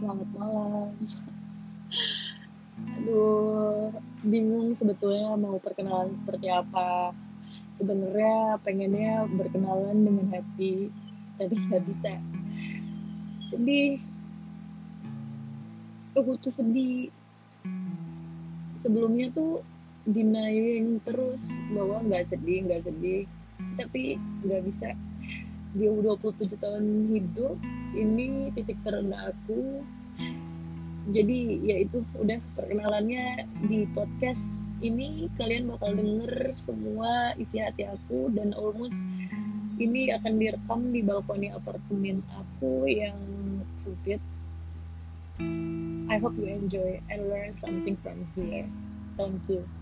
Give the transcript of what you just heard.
selamat malam. Aduh, bingung sebetulnya mau perkenalan seperti apa. Sebenarnya pengennya berkenalan dengan happy, tapi nggak bisa. Sedih. Aku tuh sedih. Sebelumnya tuh denying terus bahwa nggak sedih, nggak sedih. Tapi nggak bisa. Di 27 tahun hidup, ini titik terendah aku. Jadi ya itu udah perkenalannya di podcast ini. Kalian bakal denger semua isi hati aku dan almost ini akan direkam di balkoni apartemen aku yang sempit. I hope you enjoy and learn something from here. Thank you